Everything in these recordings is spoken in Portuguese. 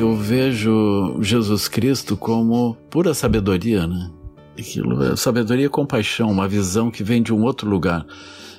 Eu vejo Jesus Cristo como pura sabedoria, né? Aquilo é sabedoria e compaixão, uma visão que vem de um outro lugar.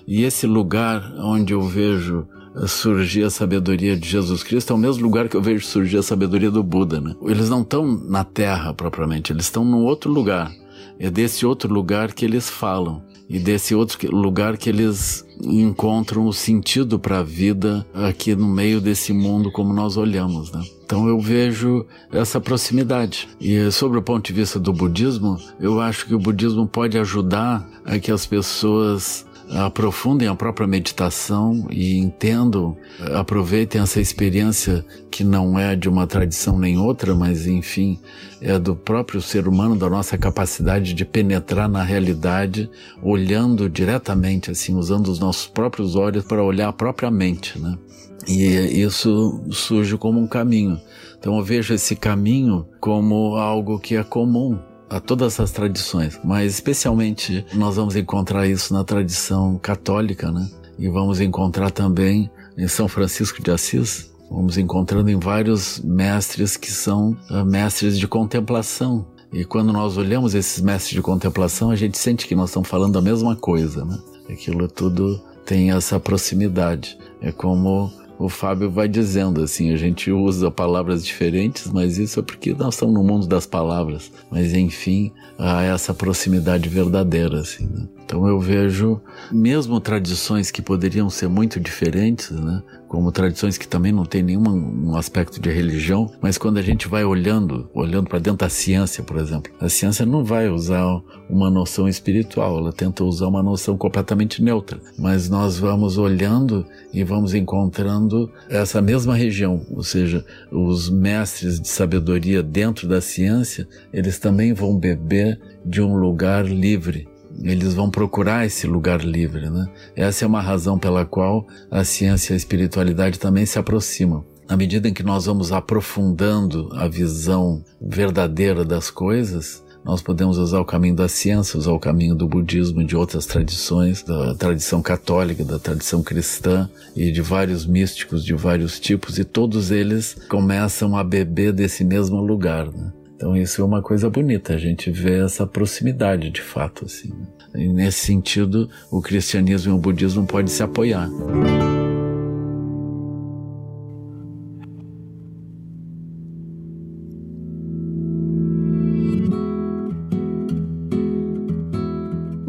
E esse lugar onde eu vejo surgir a sabedoria de Jesus Cristo é o mesmo lugar que eu vejo surgir a sabedoria do Buda, né? Eles não estão na Terra propriamente, eles estão num outro lugar. É desse outro lugar que eles falam e desse outro lugar que eles encontram o sentido para a vida aqui no meio desse mundo como nós olhamos, né? Então eu vejo essa proximidade. E sobre o ponto de vista do budismo, eu acho que o budismo pode ajudar a que as pessoas aprofundem a própria meditação e entendam, aproveitem essa experiência que não é de uma tradição nem outra, mas enfim, é do próprio ser humano, da nossa capacidade de penetrar na realidade, olhando diretamente, assim, usando os nossos próprios olhos para olhar a própria mente, né? E isso surge como um caminho. Então eu vejo esse caminho como algo que é comum a todas essas tradições, mas especialmente nós vamos encontrar isso na tradição católica, né? E vamos encontrar também em São Francisco de Assis, vamos encontrando em vários mestres que são uh, mestres de contemplação. E quando nós olhamos esses mestres de contemplação, a gente sente que nós estamos falando a mesma coisa, né? Aquilo tudo tem essa proximidade. É como o Fábio vai dizendo assim, a gente usa palavras diferentes, mas isso é porque nós estamos no mundo das palavras. Mas enfim, há essa proximidade verdadeira, assim, né? Então eu vejo, mesmo tradições que poderiam ser muito diferentes, né? como tradições que também não têm nenhum um aspecto de religião, mas quando a gente vai olhando, olhando para dentro da ciência, por exemplo, a ciência não vai usar uma noção espiritual, ela tenta usar uma noção completamente neutra, mas nós vamos olhando e vamos encontrando essa mesma região, ou seja, os mestres de sabedoria dentro da ciência, eles também vão beber de um lugar livre, eles vão procurar esse lugar livre, né? Essa é uma razão pela qual a ciência e a espiritualidade também se aproximam. À medida em que nós vamos aprofundando a visão verdadeira das coisas, nós podemos usar o caminho da ciência, usar o caminho do budismo, de outras tradições, da tradição católica, da tradição cristã e de vários místicos de vários tipos, e todos eles começam a beber desse mesmo lugar. Né? Então isso é uma coisa bonita, a gente vê essa proximidade de fato, assim. Né? E nesse sentido, o cristianismo e o budismo podem se apoiar.